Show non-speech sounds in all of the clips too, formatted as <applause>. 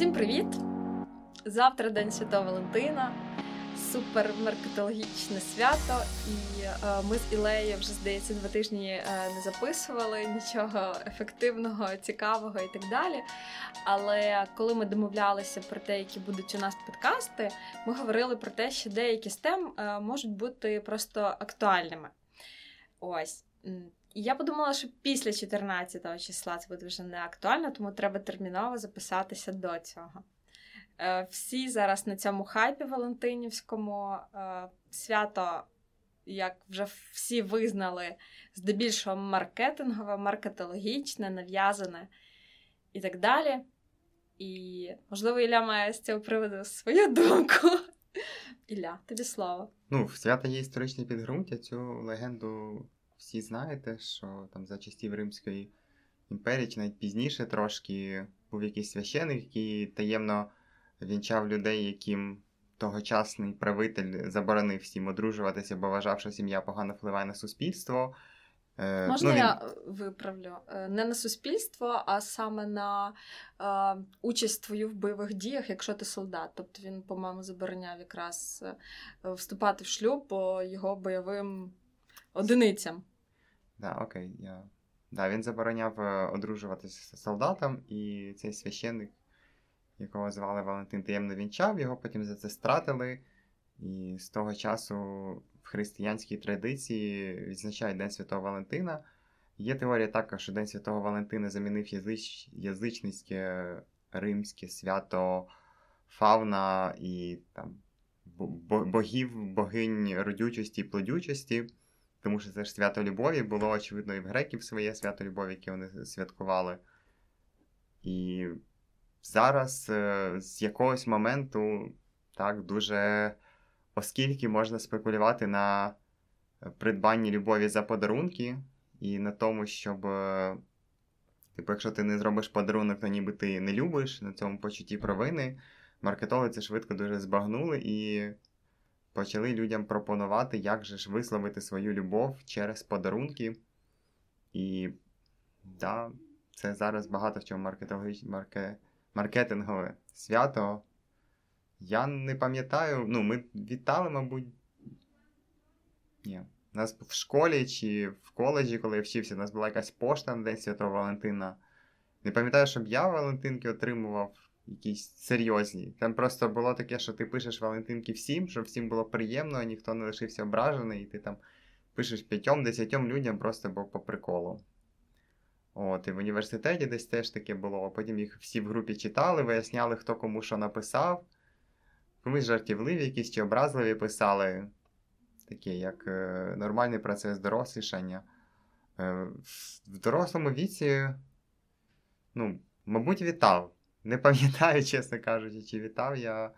Всім привіт! Завтра День Святого Валентина, супермаркетологічне свято, і е, ми з Ілеєю вже здається два тижні е, не записували нічого ефективного, цікавого і так далі. Але коли ми домовлялися про те, які будуть у нас подкасти, ми говорили про те, що деякі з тем е, можуть бути просто актуальними. Ось. І я подумала, що після 14 числа це буде вже не актуально, тому треба терміново записатися до цього. Е, всі зараз на цьому хайпі Валентинівському е, свято, як вже всі визнали, здебільшого маркетингове, маркетологічне, нав'язане і так далі. І, можливо, Ілля має з цього приводу свою думку. <laughs> Ілля, тобі слово. Ну, в свята є історичне підґрунтя. Цю легенду всі знаєте, що там за часів Римської імперії, чи навіть пізніше трошки був якийсь священик, який таємно вінчав людей, яким тогочасний правитель заборонив всім одружуватися, бо вважав, що сім'я погано впливає на суспільство. Е, Можна ну, він... я виправлю? Е, не на суспільство, а саме на е, участь твою в бойових діях, якщо ти солдат. Тобто він, по-моєму, забороняв якраз е, вступати в шлюб по його бойовим одиницям. Да, окей. Я... Да, Він забороняв одружуватися з солдатом, і цей священник якого звали Валентин Таємно вінчав, його потім за це стратили. І з того часу в християнській традиції відзначають День Святого Валентина. Є теорія така, що День Святого Валентина замінив язич... язичницьке римське свято фауна і там богів, богинь родючості і плодючості, тому що це ж свято любові було, очевидно, і в греків своє свято любові, яке вони святкували. І зараз е, з якогось моменту так дуже, оскільки можна спекулювати на придбанні любові за подарунки, і на тому, щоб, е, типу, якщо ти не зробиш подарунок, то ніби ти не любиш на цьому почутті провини, маркетологи це швидко дуже збагнули і почали людям пропонувати, як же ж висловити свою любов через подарунки. І да, це зараз багато в чому маркетологічні марке маркетингове свято. Я не пам'ятаю, ну, ми вітали, мабуть. Ні. У нас в школі чи в коледжі, коли я вчився, у нас була якась пошта на День Святого Валентина. Не пам'ятаю, щоб я Валентинки отримував якісь серйозні. Там просто було таке, що ти пишеш Валентинки всім, щоб всім було приємно, ніхто не лишився ображений, і ти там пишеш п'ятьом-десятьом людям просто бо по приколу. От, І в університеті десь теж таке було. Потім їх всі в групі читали, виясняли, хто кому що написав. Комусь жартівливі, якісь чи образливі писали. Таке, як е, нормальний процес дорослішання. Е, в дорослому віці, ну, мабуть, вітав. Не пам'ятаю, <laughs> чесно кажучи, чи вітав я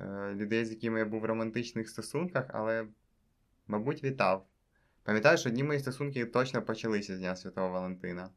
е, людей, з якими я був в романтичних стосунках, але, мабуть, вітав. Пам'ятаю, що одні мої стосунки точно почалися з Дня Святого Валентина.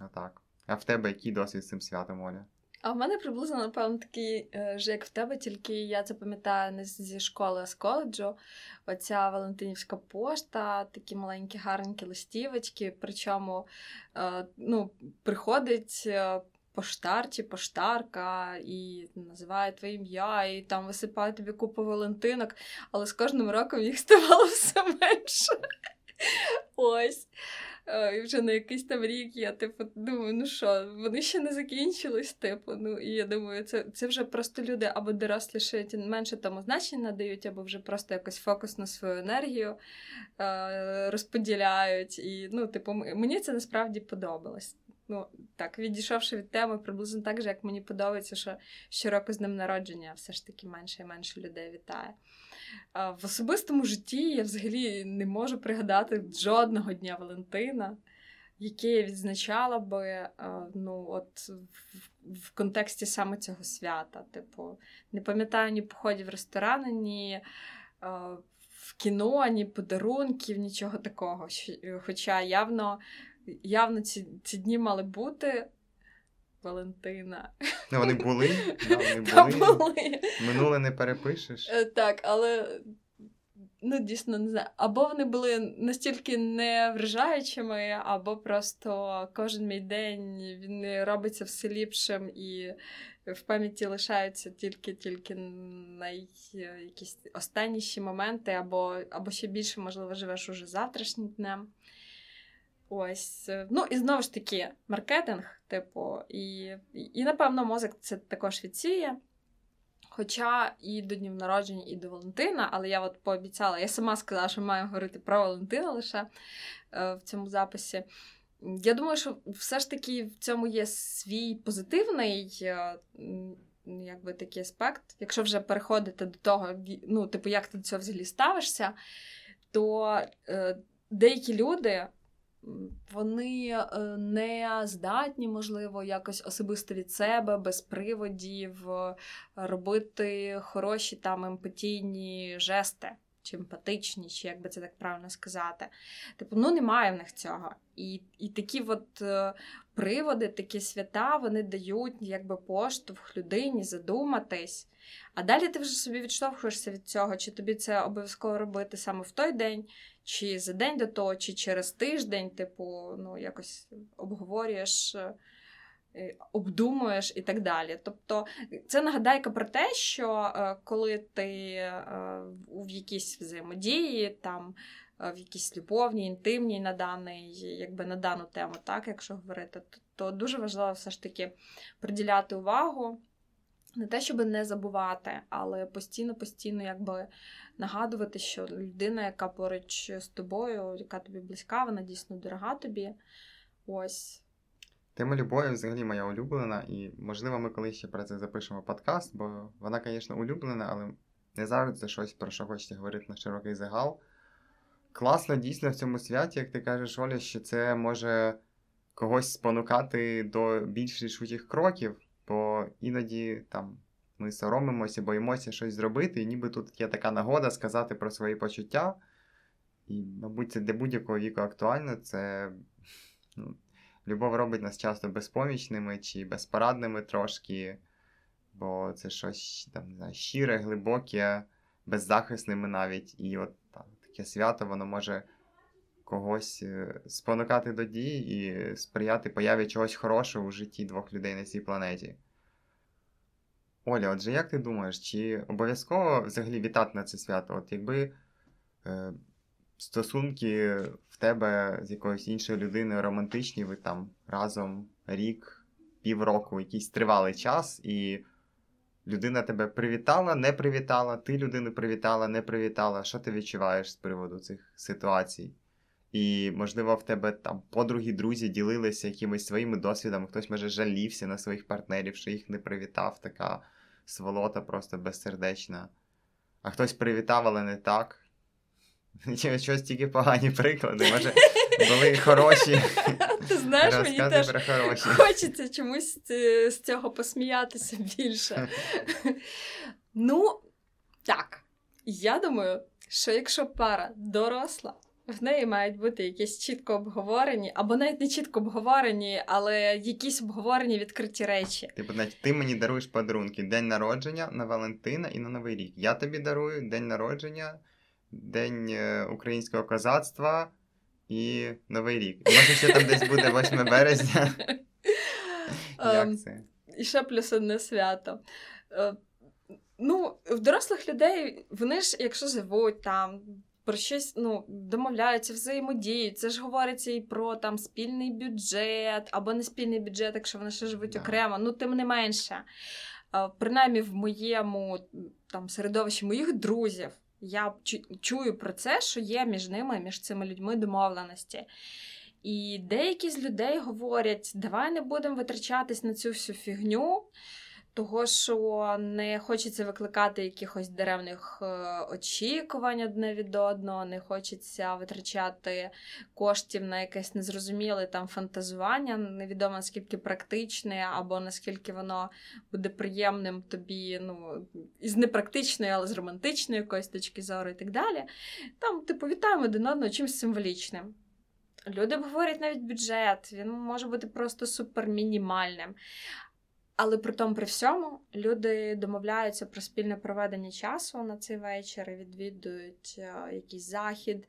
А так. А в тебе який досвід з цим святом, Оля? А в мене приблизно, напевно, такий е, ж, як в тебе, тільки я це пам'ятаю не зі школи, а з коледжу. Оця Валентинівська пошта, такі маленькі гарненькі листівочки. Причому е, ну, приходить е, поштар чи поштарка і називає твоє ім'я, і там висипає тобі купу Валентинок, але з кожним роком їх ставало все менше. Ось. Е, і вже на якийсь там рік я типу думаю, ну що, вони ще не закінчились, типу. Ну і я думаю, це це вже просто люди або дорослішають, менше тому значення надають, або вже просто якось фокус на свою енергію е, розподіляють. І ну, типу, мені це насправді подобалось. Ну, так, відійшовши від теми, приблизно так же, як мені подобається, що щороку з ним народження все ж таки менше і менше людей вітає. В особистому житті я взагалі не можу пригадати жодного дня Валентина, який я відзначала би ну, от в контексті саме цього свята. Типу, не пам'ятаю ні походів в ресторани, ні в кіно, ні подарунків, нічого такого. Хоча явно явно ці ці дні мали бути. Валентина. Ну, вони були. <laughs> Да, вони були. були. Минуле не перепишеш. Е, так, але ну, дійсно не знаю, або вони були настільки невражаючими, або просто кожен мій день він робиться все ліпшим і в пам'яті лишаються тільки-тільки най... якісь останніші моменти, або або ще більше, можливо, живеш уже завтрашнім днем. Ось, ну і знову ж таки, маркетинг, типу, і, і напевно, мозок це також відсіє. Хоча і до днів народження, і до Валентина, але я от пообіцяла, я сама сказала, що маю говорити про Валентина лише е, в цьому записі. Я думаю, що все ж таки в цьому є свій позитивний е, якби такий аспект. Якщо вже переходити до того, ну, типу, як ти до цього взагалі ставишся, то е, деякі люди вони е, не здатні, можливо, якось особисто від себе, без приводів, е, робити хороші там емпатійні жести. Чи емпатичні, чи як би це так правильно сказати. Типу, ну немає в них цього. І і такі от е, приводи, такі свята, вони дають якби поштовх людині задуматись. А далі ти вже собі відштовхуєшся від цього, чи тобі це обов'язково робити саме в той день, чи за день до того, чи через тиждень, типу, ну, якось обговорюєш. Е, обдумуєш і так далі. Тобто це нагадайка про те, що е, коли ти е, в якійсь взаємодії, там в якійсь любовній, інтимній на даний, якби на дану тему, так, якщо говорити, то, то дуже важливо все ж таки приділяти увагу. Не те, щоб не забувати, але постійно-постійно якби нагадувати, що людина, яка поруч з тобою, яка тобі близька, вона дійсно дорога тобі. Ось. Тема любові взагалі моя улюблена, і, можливо, ми колись ще про це запишемо подкаст, бо вона, звісно, улюблена, але не завжди це щось, про що хочете говорити на широкий загал. Класно дійсно в цьому святі, як ти кажеш, Оля, що це може когось спонукати до більш рішучих кроків, бо іноді там ми соромимося, боїмося щось зробити, і ніби тут є така нагода сказати про свої почуття. І, мабуть, це для будь-якого віку актуально. Це ну, любов робить нас часто безпомічними чи безпорадними трошки, бо це щось там, не знаю, щире, глибоке, беззахисними навіть. І от там, таке свято воно може когось е, спонукати до дій і сприяти появі чогось хорошого у житті двох людей на цій планеті. Оля, отже, як ти думаєш, чи обов'язково взагалі вітати на це свято? От якби е, стосунки в тебе з якоюсь іншою людиною романтичні, ви там разом рік, півроку, якийсь тривалий час, і людина тебе привітала, не привітала, ти людину привітала, не привітала. Що ти відчуваєш з приводу цих ситуацій? І, можливо, в тебе там подруги, друзі ділилися якимись своїми досвідами, хтось, може, жалівся на своїх партнерів, що їх не привітав, така сволота просто безсердечна. А хтось привітав, але не так. <laughs> Щось тільки погані приклади, може, були <laughs> хороші. Ти знаєш, мені теж хочеться чомусь з цього посміятися більше. <laughs> Ну, так. Я думаю, що якщо пара доросла, в неї мають бути якісь чітко обговорені, або навіть не чітко обговорені, але якісь обговорені відкриті речі. Типу, навіть ти мені даруєш подарунки день народження на Валентина і на Новий рік. Я тобі дарую день народження, День е, українського козацтва і Новий рік. Може, ще там десь буде 8 <laughs> березня. Як ем, це? І ще плюс одне свято. Е, ну, в дорослих людей вони ж, якщо живуть там про щось ну, домовляються, взаємодіють. Це ж говориться і про там спільний бюджет або не спільний бюджет, якщо вони ще живуть yeah. окремо. Ну, тим не менше. Принаймні в моєму там середовищі моїх друзів я чую про це, що є між ними, між цими людьми домовленості. І деякі з людей говорять: давай не будемо витрачатись на цю всю фігню того, що не хочеться викликати якихось деревних е, очікувань одне від одного, не хочеться витрачати коштів на якесь незрозуміле там фантазування, невідомо наскільки практичне, або наскільки воно буде приємним тобі, ну, із непрактичної, але з романтичної якоїсь точки зору і так далі. Там, типу, вітаємо один одного чимось символічним. Люди говорять навіть бюджет, він може бути просто супермінімальним. Але при тому, при всьому, люди домовляються про спільне проведення часу на цей вечір, відвідують е, якийсь захід,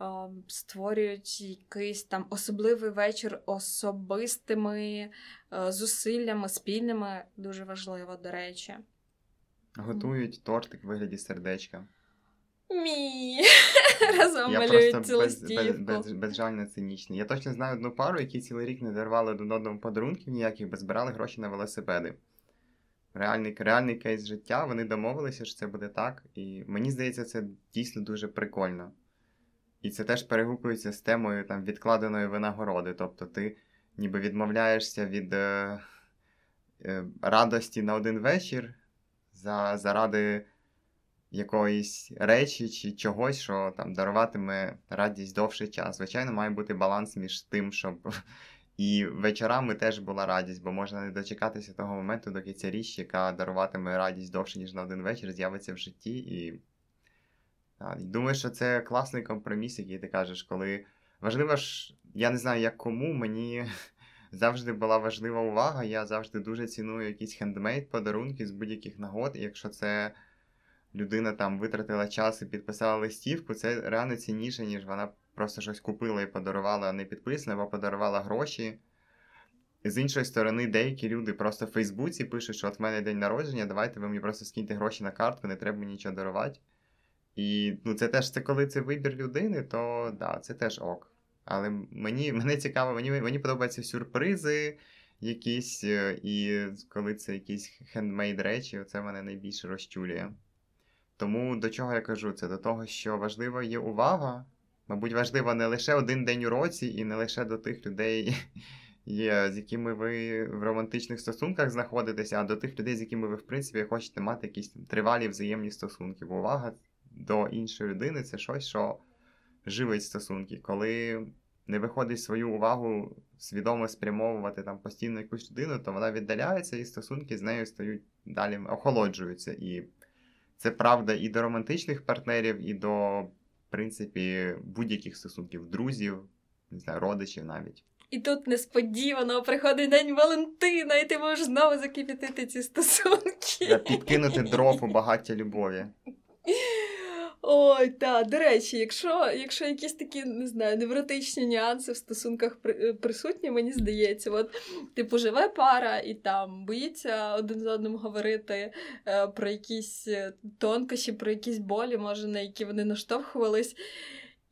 е, створюють якийсь там особливий вечір особистими е, зусиллями, спільними, дуже важливо, до речі. Готують тортик в вигляді сердечка. Мі. <laughs> Разом Я малюють просто цю без, без, без, безжально цинічний. Я точно знаю одну пару, які цілий рік не дарували один одному подарунків ніяких, бо збирали гроші на велосипеди. Реальний, реальний кейс життя, вони домовилися, що це буде так. І мені здається, це дійсно дуже прикольно. І це теж перегукується з темою там, відкладеної винагороди. Тобто ти ніби відмовляєшся від е, е, радості на один вечір за, заради якоїсь речі чи чогось, що там даруватиме радість довший час. Звичайно, має бути баланс між тим, щоб <laughs> і вечорами теж була радість, бо можна не дочекатися того моменту, доки ця річ, яка даруватиме радість довше, ніж на один вечір, з'явиться в житті. І думаю, що це класний компроміс, який ти кажеш, коли важливо ж, я не знаю, як кому, мені. <laughs> Завжди була важлива увага. Я завжди дуже ціную якісь хендмейд подарунки з будь-яких нагод. І якщо це людина там витратила час і підписала листівку, це реально цінніше, ніж вона просто щось купила і подарувала, а не підписана, або подарувала гроші. З іншої сторони, деякі люди просто в Фейсбуці пишуть, що от в мене день народження, давайте ви мені просто скиньте гроші на картку, не треба мені нічого дарувати. І ну, це теж це коли це вибір людини, то да, це теж ок. Але мені мене цікаво, мені мені подобаються сюрпризи якісь, е, і коли це якісь хендмейд речі, це мене найбільше розчулює. Тому до чого я кажу? Це до того, що важлива є увага. Мабуть, важливо не лише один день у році, і не лише до тих людей, <laughs> є, з якими ви в романтичних стосунках знаходитеся, а до тих людей, з якими ви, в принципі, хочете мати якісь там тривалі взаємні стосунки. Бо увага до іншої людини це щось, що живить стосунки. Коли не виходить свою увагу свідомо спрямовувати там постійно якусь людину, то вона віддаляється, і стосунки з нею стають далі охолоджуються. І це правда і до романтичних партнерів, і до, в принципі, будь-яких стосунків, друзів, не знаю, родичів навіть. І тут несподівано приходить День Валентина, і ти можеш знову закипітити ці стосунки. Да, підкинути дров у багаття любові. <laughs> Ой, так, до речі, якщо якщо якісь такі, не знаю, невротичні нюанси в стосунках е, присутні, мені здається, от, типу, живе пара і там боїться один з одним говорити е, про якісь е, тонкощі, про якісь болі, може, на які вони наштовхувались.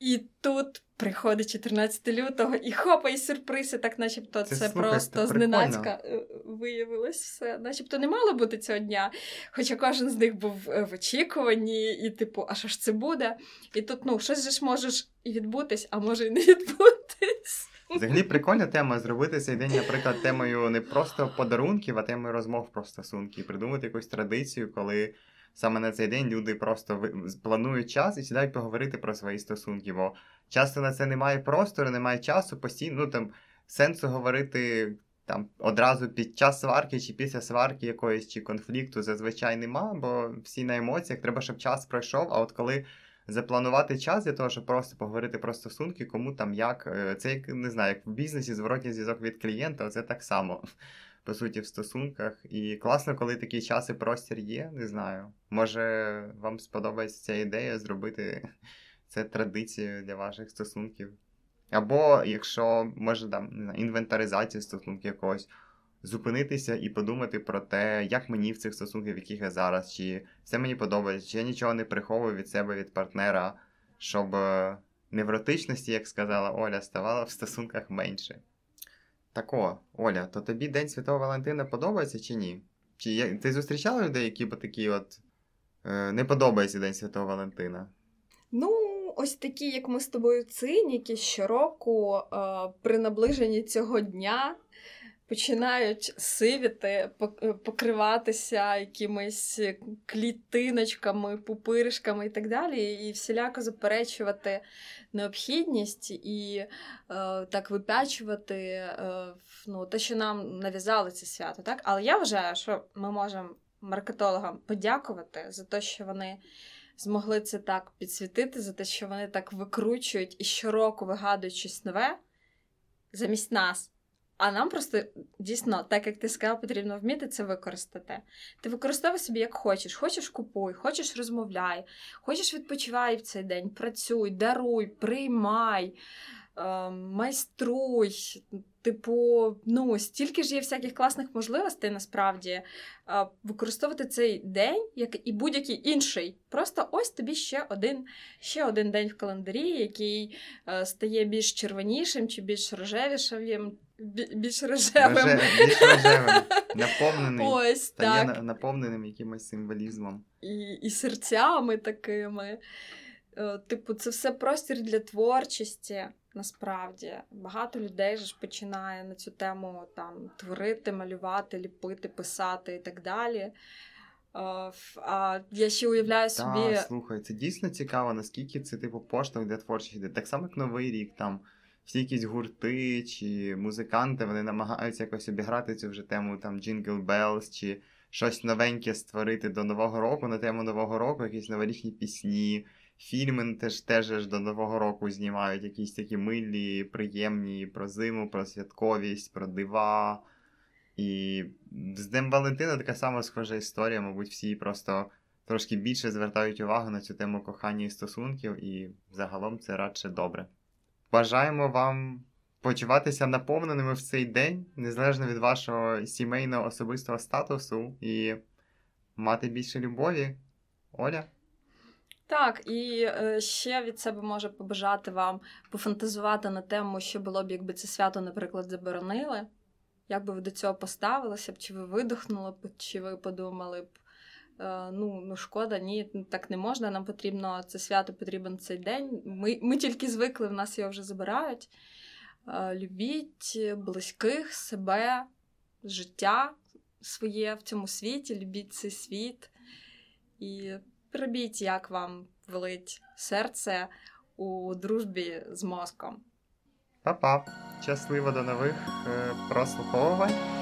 І тут приходить 14 лютого і хопа, і сюрприз, і так начебто це, Це, слухай, просто це зненацька е, виявилось все. Начебто не мало бути цього дня. Хоча кожен з них був е, в очікуванні, і, типу, а що ж це буде? І тут, ну, щось же ж можеш і відбутись, а може і не <laughs> відбутись. Взагалі прикольна тема зробити цей день, наприклад, темою не просто подарунків, а темою розмов про стосунки. Придумати якусь традицію, коли саме на цей день люди просто планують час і сідають поговорити про свої стосунки. Бо часто на це немає простору, немає часу, постійно ну, там сенсу говорити там одразу під час сварки чи після сварки якоїсь чи конфлікту зазвичай нема, бо всі на емоціях, треба, щоб час пройшов. А от коли запланувати час для того, щоб просто поговорити про стосунки, кому там як. е, Це як не знаю, як в бізнесі зворотній зв'язок від клієнта, це так само. По суті, в стосунках. І класно, коли такий час і простір є, не знаю. Може, вам сподобається ця ідея зробити <laughs> це традицією для ваших стосунків. Або якщо може там не знаю, інвентаризація стосунків якогось, зупинитися і подумати про те, як мені в цих стосунках, в яких я зараз, чи все мені подобається, чи я нічого не приховую від себе, від партнера, щоб е, невротичності, як сказала Оля, ставало в стосунках менше. Тако, Оля, то тобі День Святого Валентина подобається чи ні? Чи є- ти зустрічала людей, які б такі от е, не подобається День Святого Валентина? Ну, ось такі, як ми з тобою циніки, щороку е, при наближенні цього дня починають сивіти, е, покриватися якимись клітиночками, пупиришками і так далі, і всіляко заперечувати необхідність і е, так випячувати е, ну, те, що нам нав'язали це свято. Так? Але я вважаю, що ми можемо маркетологам подякувати за те, що вони змогли це так підсвітити, за те, що вони так викручують і щороку вигадують щось нове замість нас. А нам просто дійсно, так як ти сказав, потрібно вміти це використати. Ти використовуй собі як хочеш. Хочеш купуй, хочеш розмовляй, хочеш відпочивай в цей день, працюй, даруй, приймай, е, майструй. Типу, ну, стільки ж є всяких класних можливостей насправді е, використовувати цей день, як і будь-який інший. Просто ось тобі ще один ще один день в календарі, який е, стає більш червонішим чи більш рожевішим, більш рожевим. Роже... Більш рожевим, <laughs> наповнений, Ось стає так. наповненим якимось символізмом. І, і серцями такими. Е, Типу, це все простір для творчості. Насправді багато людей ж починає на цю тему там творити, малювати, ліпити, писати і так далі. Е, А я ще уявляю собі. Так, слухай, це дійсно цікаво, наскільки це типу поштовх для творчості. Так само, як Новий рік, там всі якісь гурти чи музиканти вони намагаються якось обіграти цю вже тему там Jingle Bells, чи щось новеньке створити до Нового року на тему Нового року, якісь новорічні пісні. Фільми теж теж до Нового року знімають якісь такі милі, приємні про зиму, про святковість, про дива. І з Днем Валентина така сама схожа історія, мабуть, всі просто трошки більше звертають увагу на цю тему кохання і стосунків, і загалом це радше добре. Бажаємо вам почуватися наповненими в цей день, незалежно від вашого сімейного особистого статусу, і мати більше любові. Оля? Так, і е, ще від себе можу побажати вам пофантазувати на тему, що було б, якби це свято, наприклад, заборонили. Як би ви до цього поставилися б, чи ви видихнули б, чи ви подумали б, ну, ну шкода, ні, так не можна. Нам потрібно це свято потрібен цей день. Ми, ми тільки звикли, в нас його вже забирають. Е, любіть близьких, себе, життя своє в цьому світі, любіть цей світ. І Робіть, як вам велить серце у дружбі з мозком. Па-па! Щасливо до нових е, прослуховувань.